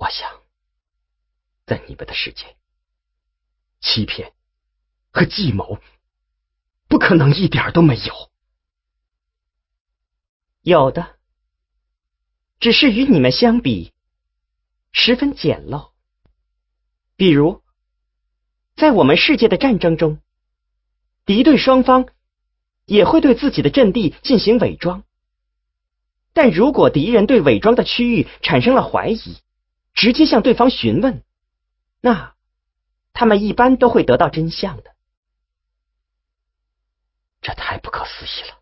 我想，在你们的世界，欺骗和计谋不可能一点都没有。有的，只是与你们相比，十分简陋。比如，在我们世界的战争中，敌对双方也会对自己的阵地进行伪装。但如果敌人对伪装的区域产生了怀疑，直接向对方询问，那他们一般都会得到真相的。这太不可思议了！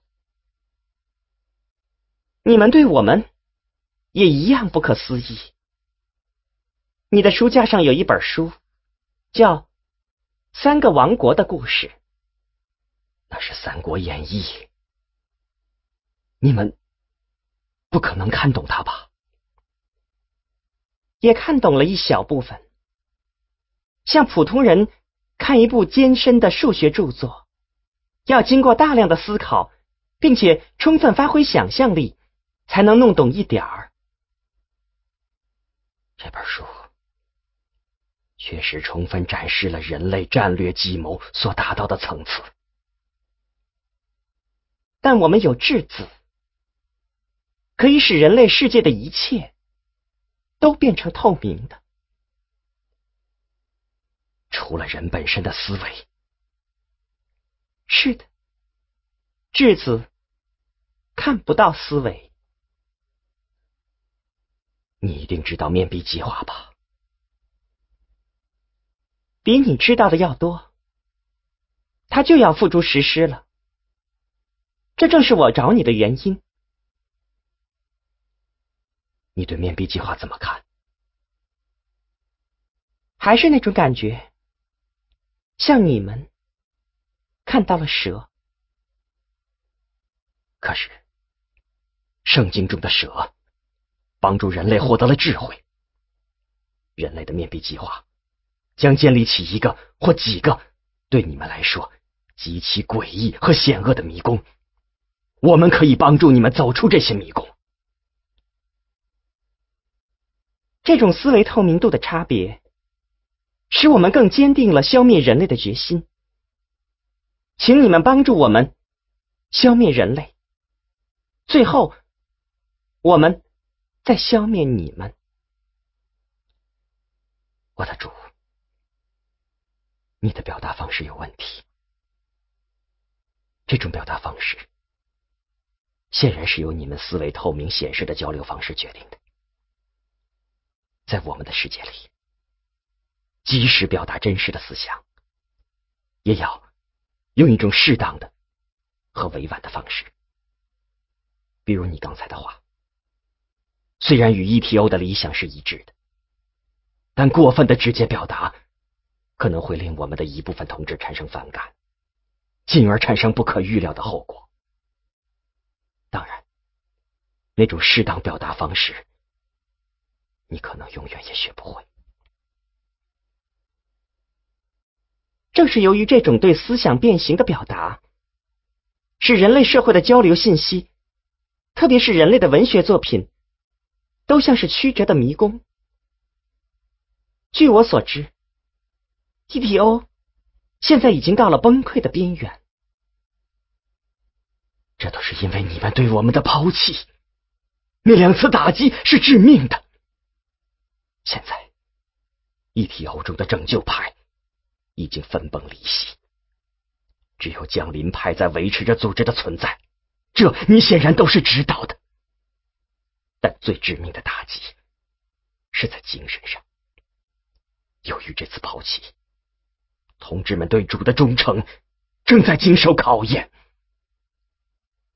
你们对我们也一样不可思议。你的书架上有一本书，叫《三个王国的故事》，那是《三国演义》。你们。不可能看懂它吧？也看懂了一小部分，像普通人看一部艰深的数学著作，要经过大量的思考，并且充分发挥想象力，才能弄懂一点儿。这本书确实充分展示了人类战略计谋所达到的层次，但我们有质子。可以使人类世界的一切都变成透明的，除了人本身的思维。是的，质子看不到思维。你一定知道面壁计划吧？比你知道的要多。他就要付诸实施了，这正是我找你的原因。你对面壁计划怎么看？还是那种感觉，像你们看到了蛇。可是，圣经中的蛇帮助人类获得了智慧。人类的面壁计划将建立起一个或几个对你们来说极其诡异和险恶的迷宫。我们可以帮助你们走出这些迷宫。这种思维透明度的差别，使我们更坚定了消灭人类的决心。请你们帮助我们消灭人类，最后我们再消灭你们。我的主，你的表达方式有问题。这种表达方式显然是由你们思维透明显示的交流方式决定的。在我们的世界里，即使表达真实的思想，也要用一种适当的和委婉的方式。比如你刚才的话，虽然与 ETO 的理想是一致的，但过分的直接表达可能会令我们的一部分同志产生反感，进而产生不可预料的后果。当然，那种适当表达方式。你可能永远也学不会。正是由于这种对思想变形的表达，使人类社会的交流信息，特别是人类的文学作品，都像是曲折的迷宫。据我所知，TTO 现在已经到了崩溃的边缘。这都是因为你们对我们的抛弃。那两次打击是致命的。现在，ETO 中的拯救派已经分崩离析，只有降临派在维持着组织的存在，这你显然都是知道的。但最致命的打击是在精神上。由于这次抛弃，同志们对主的忠诚正在经受考验。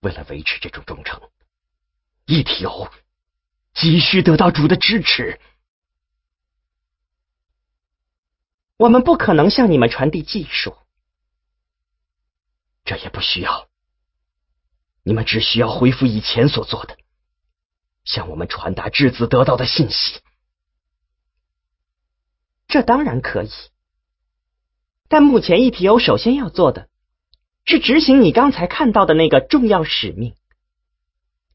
为了维持这种忠诚一体奥急需得到主的支持。我们不可能向你们传递技术，这也不需要。你们只需要恢复以前所做的，向我们传达质子得到的信息。这当然可以，但目前 ETO 首先要做的是执行你刚才看到的那个重要使命，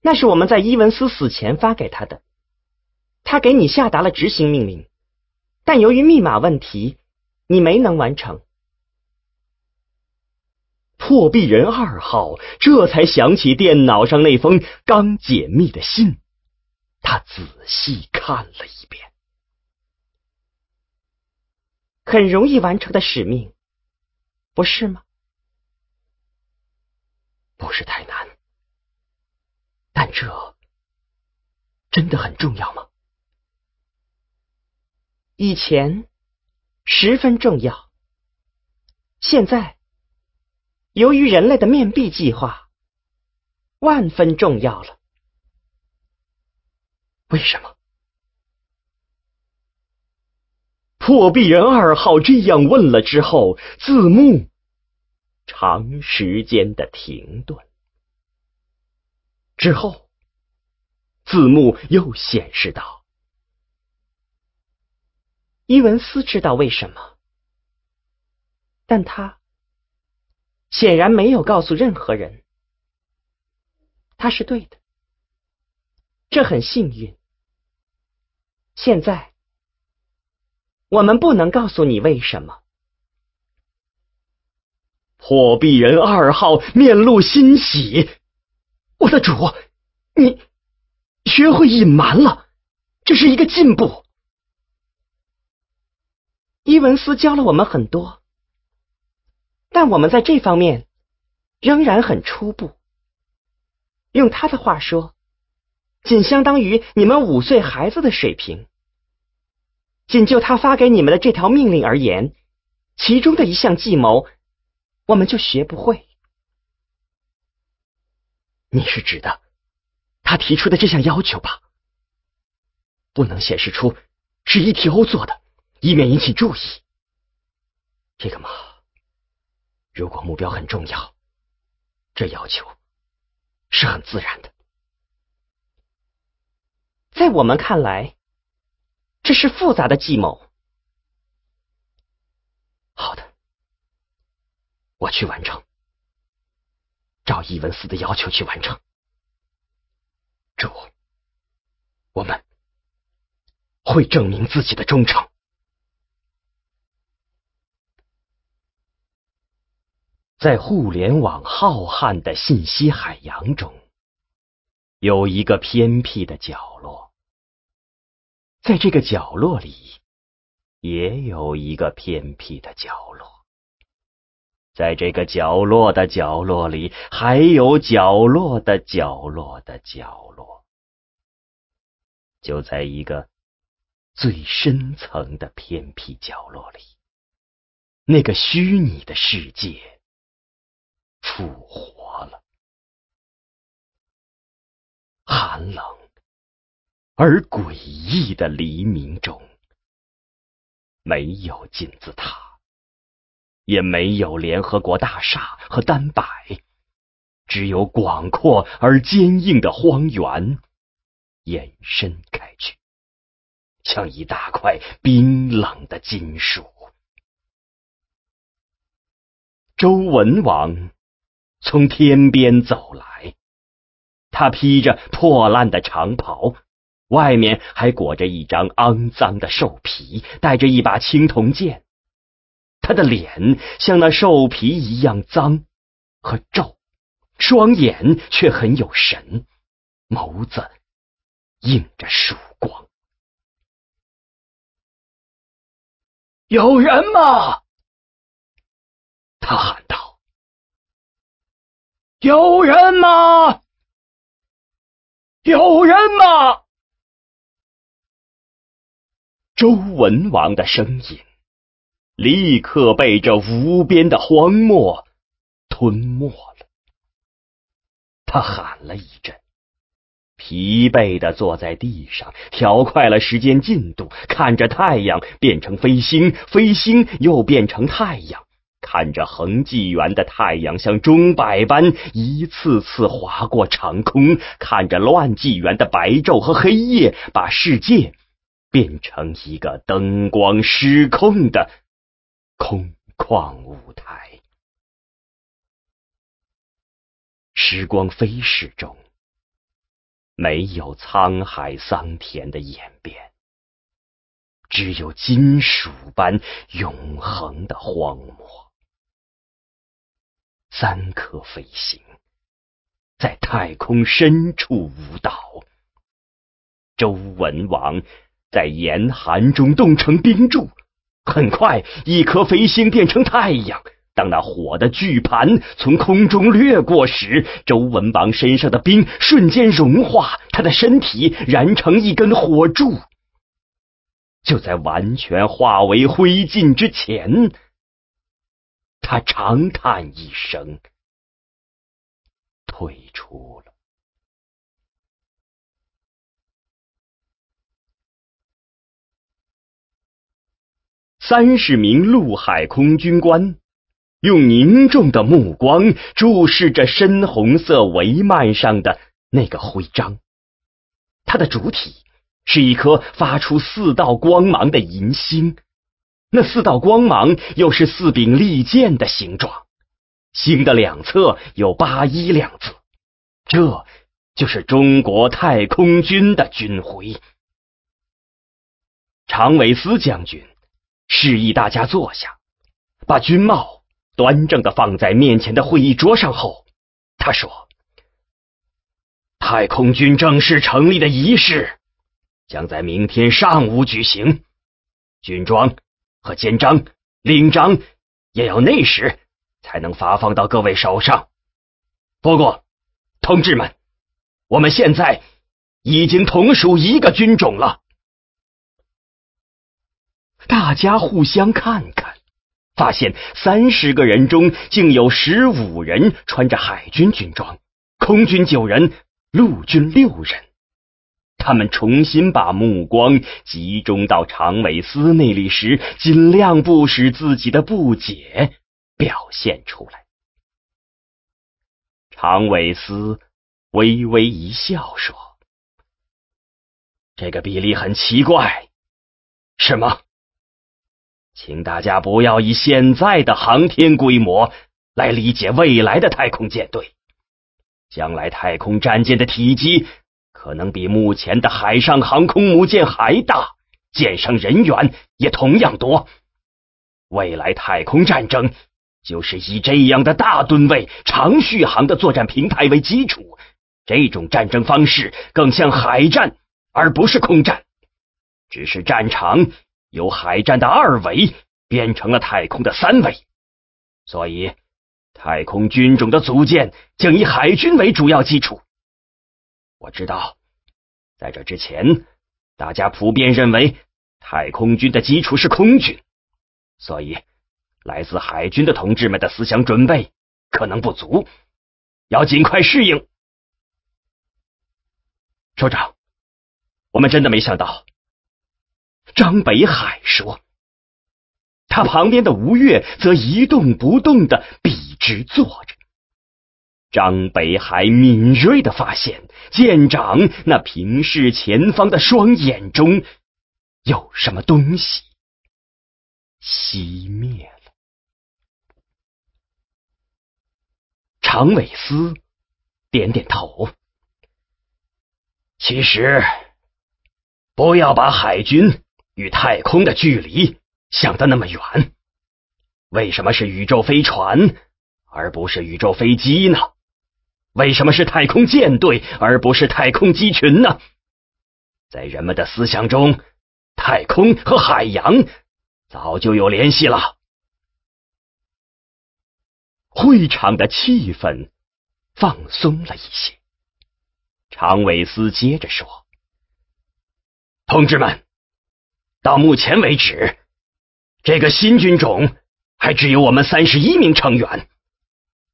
那是我们在伊文斯死前发给他的，他给你下达了执行命令，但由于密码问题，你没能完成。破壁人二号这才想起电脑上那封刚解密的信，他仔细看了一遍。很容易完成的使命，不是吗？不是太难，但这真的很重要吗？以前十分重要，现在由于人类的面壁计划，万分重要了。为什么？破壁人二号这样问了之后，字幕长时间的停顿，之后字幕又显示道。伊文斯知道为什么，但他显然没有告诉任何人。他是对的，这很幸运。现在我们不能告诉你为什么。破壁人二号面露欣喜：“我的主，你学会隐瞒了，这是一个进步。”伊文斯教了我们很多，但我们在这方面仍然很初步。用他的话说，仅相当于你们五岁孩子的水平。仅就他发给你们的这条命令而言，其中的一项计谋，我们就学不会。你是指的他提出的这项要求吧？不能显示出是 ETO 做的。以免引起注意，这个嘛，如果目标很重要，这要求是很自然的。在我们看来，这是复杂的计谋。好的，我去完成，照伊文斯的要求去完成。主，我们会证明自己的忠诚。在互联网浩瀚的信息海洋中，有一个偏僻的角落。在这个角落里，也有一个偏僻的角落。在这个角落的角落里，还有角落的角落的角落。就在一个最深层的偏僻角落里，那个虚拟的世界。复活了，寒冷而诡异的黎明中，没有金字塔，也没有联合国大厦和单摆，只有广阔而坚硬的荒原延伸开去，像一大块冰冷的金属。周文王。从天边走来，他披着破烂的长袍，外面还裹着一张肮脏的兽皮，带着一把青铜剑。他的脸像那兽皮一样脏和皱，双眼却很有神，眸子映着曙光。有人吗？他喊道。有人吗？有人吗？周文王的声音立刻被这无边的荒漠吞没了。他喊了一阵，疲惫的坐在地上，调快了时间进度，看着太阳变成飞星，飞星又变成太阳。看着恒纪元的太阳像钟摆般一次次划过长空，看着乱纪元的白昼和黑夜把世界变成一个灯光失控的空旷舞台。时光飞逝中，没有沧海桑田的演变，只有金属般永恒的荒漠。三颗飞行在太空深处舞蹈，周文王在严寒中冻成冰柱。很快，一颗飞星变成太阳。当那火的巨盘从空中掠过时，周文王身上的冰瞬间融化，他的身体燃成一根火柱。就在完全化为灰烬之前，他长叹一声，退出了。三十名陆海空军官。用凝重的目光注视着深红色帷幔上的那个徽章，它的主体是一颗发出四道光芒的银星，那四道光芒又是四柄利剑的形状，星的两侧有八一两字，这就是中国太空军的军徽。常伟思将军示意大家坐下，把军帽。端正的放在面前的会议桌上后，他说：“太空军正式成立的仪式将在明天上午举行，军装和肩章、领章也要那时才能发放到各位手上。不过，同志们，我们现在已经同属一个军种了。”大家互相看看。发现三十个人中，竟有十五人穿着海军军装，空军九人，陆军六人。他们重新把目光集中到长尾思那里时，尽量不使自己的不解表现出来。长尾思微微一笑说：“这个比例很奇怪，是吗？”请大家不要以现在的航天规模来理解未来的太空舰队。将来太空战舰的体积可能比目前的海上航空母舰还大，舰上人员也同样多。未来太空战争就是以这样的大吨位、长续航的作战平台为基础。这种战争方式更像海战，而不是空战。只是战场。由海战的二维变成了太空的三维，所以太空军种的组建将以海军为主要基础。我知道，在这之前，大家普遍认为太空军的基础是空军，所以来自海军的同志们的思想准备可能不足，要尽快适应。首长，我们真的没想到。张北海说：“他旁边的吴越则一动不动的笔直坐着。”张北海敏锐的发现，舰长那平视前方的双眼中有什么东西熄灭了。常伟思点点头，其实不要把海军。与太空的距离想的那么远，为什么是宇宙飞船而不是宇宙飞机呢？为什么是太空舰队而不是太空机群呢？在人们的思想中，太空和海洋早就有联系了。会场的气氛放松了一些，常伟思接着说：“同志们。”到目前为止，这个新军种还只有我们三十一名成员。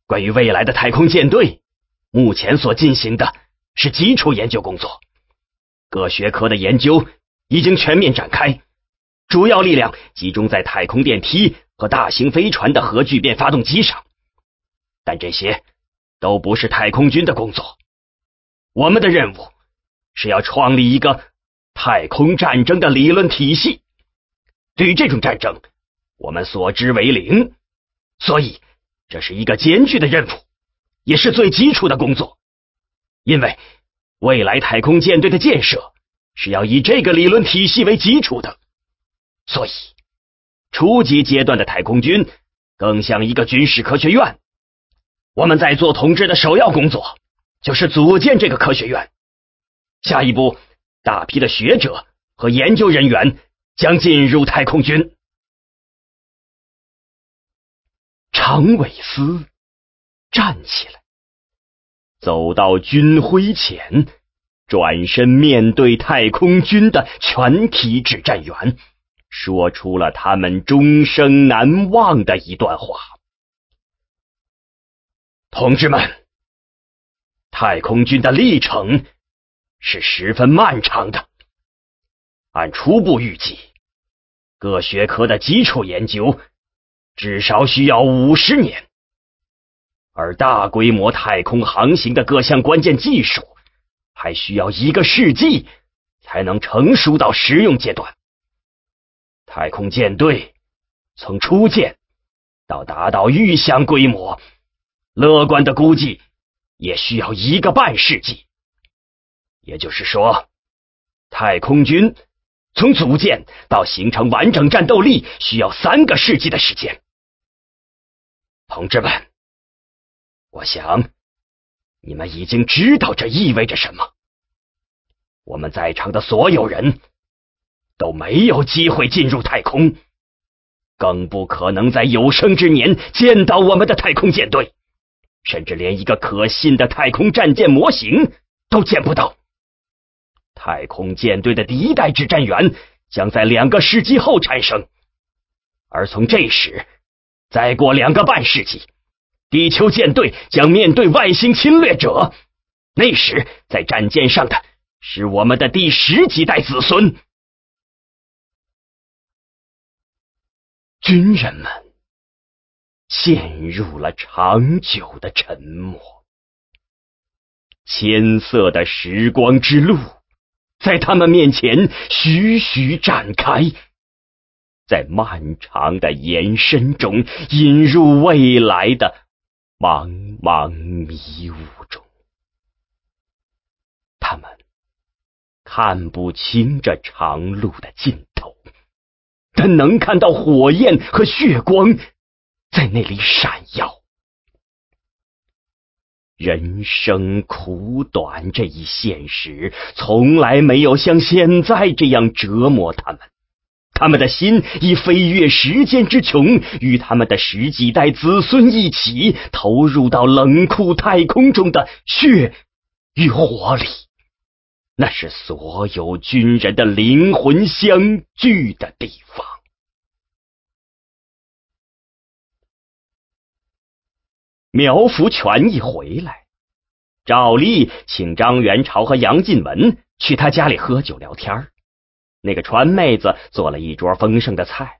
关于未来的太空舰队，目前所进行的是基础研究工作，各学科的研究已经全面展开，主要力量集中在太空电梯和大型飞船的核聚变发动机上。但这些都不是太空军的工作，我们的任务是要创立一个。太空战争的理论体系，对于这种战争，我们所知为零，所以这是一个艰巨的任务，也是最基础的工作。因为未来太空舰队的建设是要以这个理论体系为基础的，所以初级阶段的太空军更像一个军事科学院。我们在做统治的首要工作就是组建这个科学院。下一步，大批的学者和研究人员将进入太空军。常伟思站起来，走到军徽前，转身面对太空军的全体指战员，说出了他们终生难忘的一段话：“同志们，太空军的历程是十分漫长的。按初步预计，各学科的基础研究。”至少需要五十年，而大规模太空航行的各项关键技术，还需要一个世纪才能成熟到实用阶段。太空舰队从初建到达到预想规模，乐观的估计也需要一个半世纪。也就是说，太空军从组建到形成完整战斗力，需要三个世纪的时间。同志们，我想你们已经知道这意味着什么。我们在场的所有人都没有机会进入太空，更不可能在有生之年见到我们的太空舰队，甚至连一个可信的太空战舰模型都见不到。太空舰队的第一代指战员将在两个世纪后产生，而从这时。再过两个半世纪，地球舰队将面对外星侵略者。那时，在战舰上的是我们的第十几代子孙。军人们陷入了长久的沉默。千色的时光之路在他们面前徐徐展开。在漫长的延伸中，引入未来的茫茫迷雾中，他们看不清这长路的尽头，但能看到火焰和血光在那里闪耀。人生苦短这一现实，从来没有像现在这样折磨他们。他们的心已飞越时间之穹，与他们的十几代子孙一起投入到冷酷太空中的血与火里。那是所有军人的灵魂相聚的地方。苗福全一回来，照例请张元朝和杨进文去他家里喝酒聊天那个川妹子做了一桌丰盛的菜，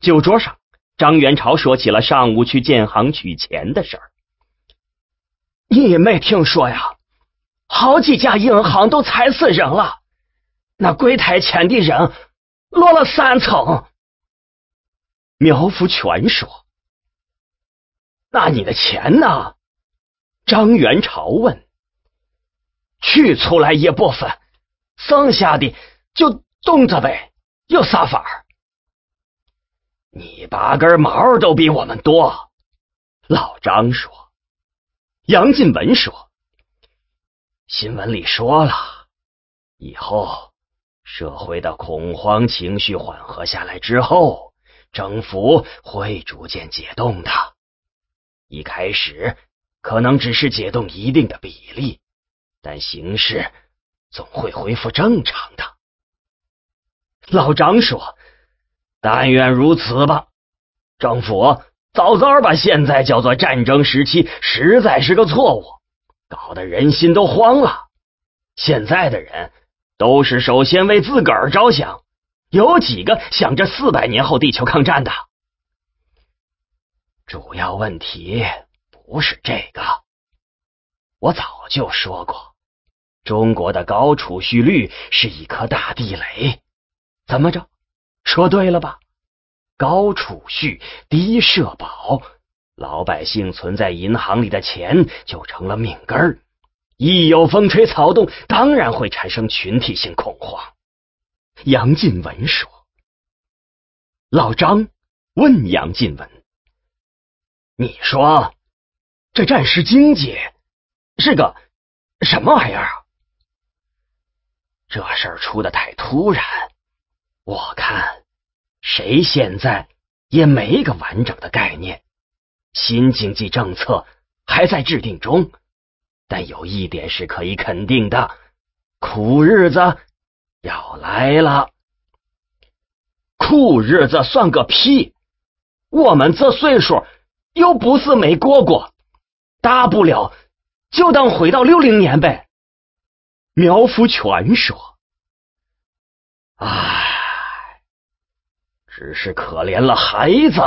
酒桌上，张元朝说起了上午去建行取钱的事儿。你没听说呀？好几家银行都踩死人了，那柜台前的人落了三层。苗福全说：“那你的钱呢？”张元朝问：“取出来一部分，剩下的就……”冻着呗，有啥法儿？你八根毛都比我们多。老张说。杨进文说：“新闻里说了，以后社会的恐慌情绪缓和下来之后，政府会逐渐解冻的。一开始可能只是解冻一定的比例，但形势总会恢复正常的。”老张说：“但愿如此吧。政府早早把现在叫做战争时期，实在是个错误，搞得人心都慌了。现在的人都是首先为自个儿着想，有几个想着四百年后地球抗战的？主要问题不是这个。我早就说过，中国的高储蓄率是一颗大地雷。”怎么着？说对了吧？高储蓄、低社保，老百姓存在银行里的钱就成了命根儿。一有风吹草动，当然会产生群体性恐慌。杨进文说：“老张问杨进文，你说这战时经济是个什么玩意儿啊？这事儿出的太突然，我看谁现在也没个完整的概念。新经济政策还在制定中。”但有一点是可以肯定的，苦日子要来了。苦日子算个屁！我们这岁数又不是没过过，大不了就当回到六零年呗。苗福全说：“唉，只是可怜了孩子。”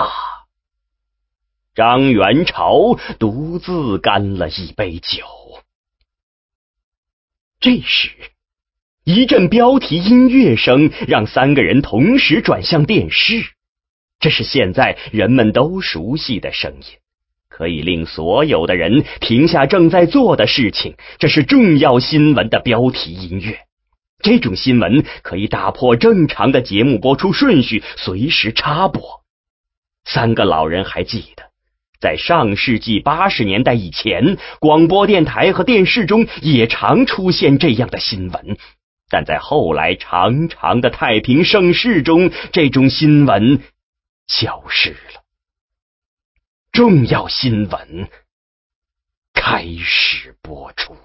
张元朝独自干了一杯酒。这时，一阵标题音乐声让三个人同时转向电视。这是现在人们都熟悉的声音，可以令所有的人停下正在做的事情。这是重要新闻的标题音乐。这种新闻可以打破正常的节目播出顺序，随时插播。三个老人还记得。在上世纪八十年代以前，广播电台和电视中也常出现这样的新闻，但在后来长长的太平盛世中，这种新闻消失了。重要新闻开始播出。